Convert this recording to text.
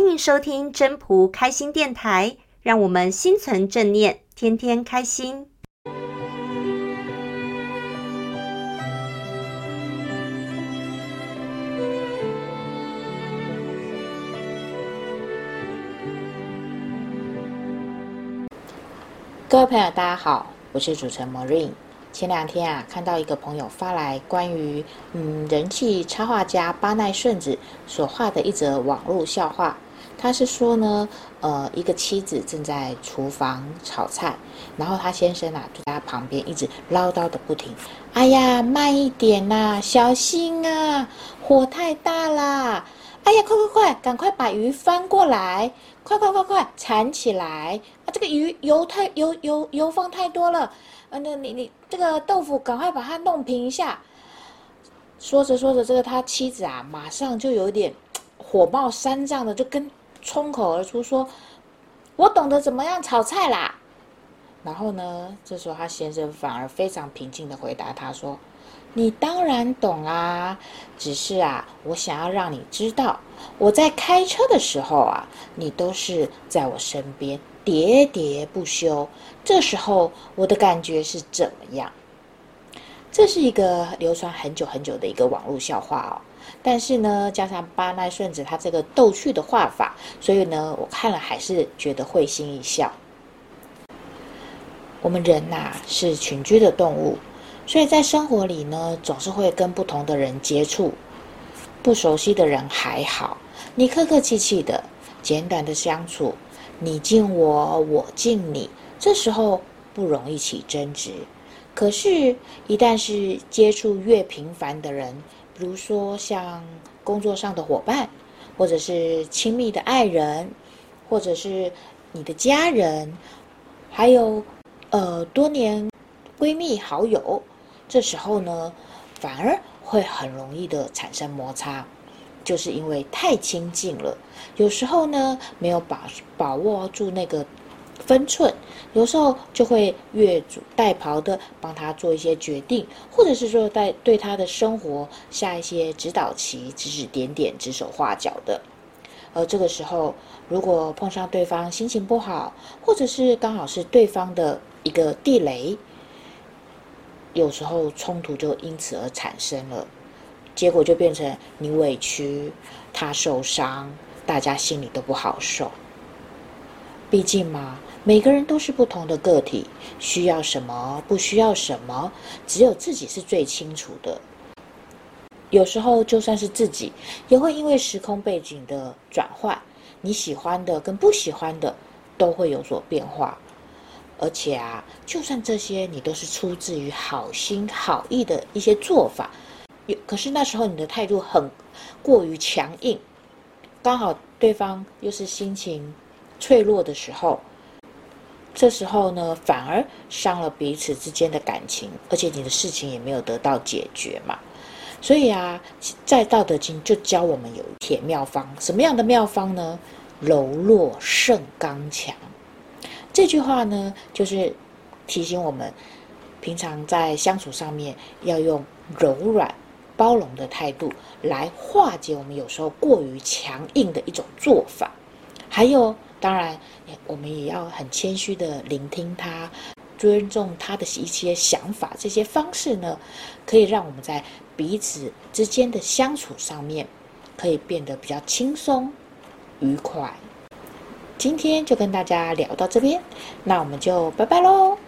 欢迎收听真朴开心电台，让我们心存正念，天天开心。各位朋友，大家好，我是主持人 Marine。前两天啊，看到一个朋友发来关于嗯人气插画家巴奈顺子所画的一则网络笑话。他是说呢，呃，一个妻子正在厨房炒菜，然后他先生啊就在他旁边一直唠叨的不停：“哎呀，慢一点呐、小心啊，火太大啦！哎呀，快快快，赶快把鱼翻过来！”快快快快，铲起来！啊，这个鱼油太油油油放太多了。啊，那你你这个豆腐赶快把它弄平一下。说着说着，这个他妻子啊，马上就有点火冒三丈的，就跟冲口而出说：“我懂得怎么样炒菜啦。”然后呢，这时候他先生反而非常平静的回答他说。你当然懂啊，只是啊，我想要让你知道，我在开车的时候啊，你都是在我身边喋喋不休。这时候我的感觉是怎么样？这是一个流传很久很久的一个网络笑话哦。但是呢，加上巴奈顺子他这个逗趣的画法，所以呢，我看了还是觉得会心一笑。我们人呐，是群居的动物。所以在生活里呢，总是会跟不同的人接触。不熟悉的人还好，你客客气气的，简短的相处，你敬我，我敬你，这时候不容易起争执。可是，一旦是接触越频繁的人，比如说像工作上的伙伴，或者是亲密的爱人，或者是你的家人，还有呃多年闺蜜好友。这时候呢，反而会很容易的产生摩擦，就是因为太亲近了。有时候呢，没有把把握住那个分寸，有时候就会越俎代庖的帮他做一些决定，或者是说在对他的生活下一些指导棋，指指点点、指手画脚的。而这个时候，如果碰上对方心情不好，或者是刚好是对方的一个地雷。有时候冲突就因此而产生了，结果就变成你委屈，他受伤，大家心里都不好受。毕竟嘛，每个人都是不同的个体，需要什么，不需要什么，只有自己是最清楚的。有时候就算是自己，也会因为时空背景的转换，你喜欢的跟不喜欢的都会有所变化。而且啊，就算这些你都是出自于好心好意的一些做法，可是那时候你的态度很过于强硬，刚好对方又是心情脆弱的时候，这时候呢，反而伤了彼此之间的感情，而且你的事情也没有得到解决嘛。所以啊，在《道德经》就教我们有一帖妙方，什么样的妙方呢？柔弱胜刚强。这句话呢，就是提醒我们，平常在相处上面要用柔软、包容的态度来化解我们有时候过于强硬的一种做法。还有，当然，我们也要很谦虚的聆听他，尊重他的一些想法。这些方式呢，可以让我们在彼此之间的相处上面，可以变得比较轻松、愉快。今天就跟大家聊到这边，那我们就拜拜喽。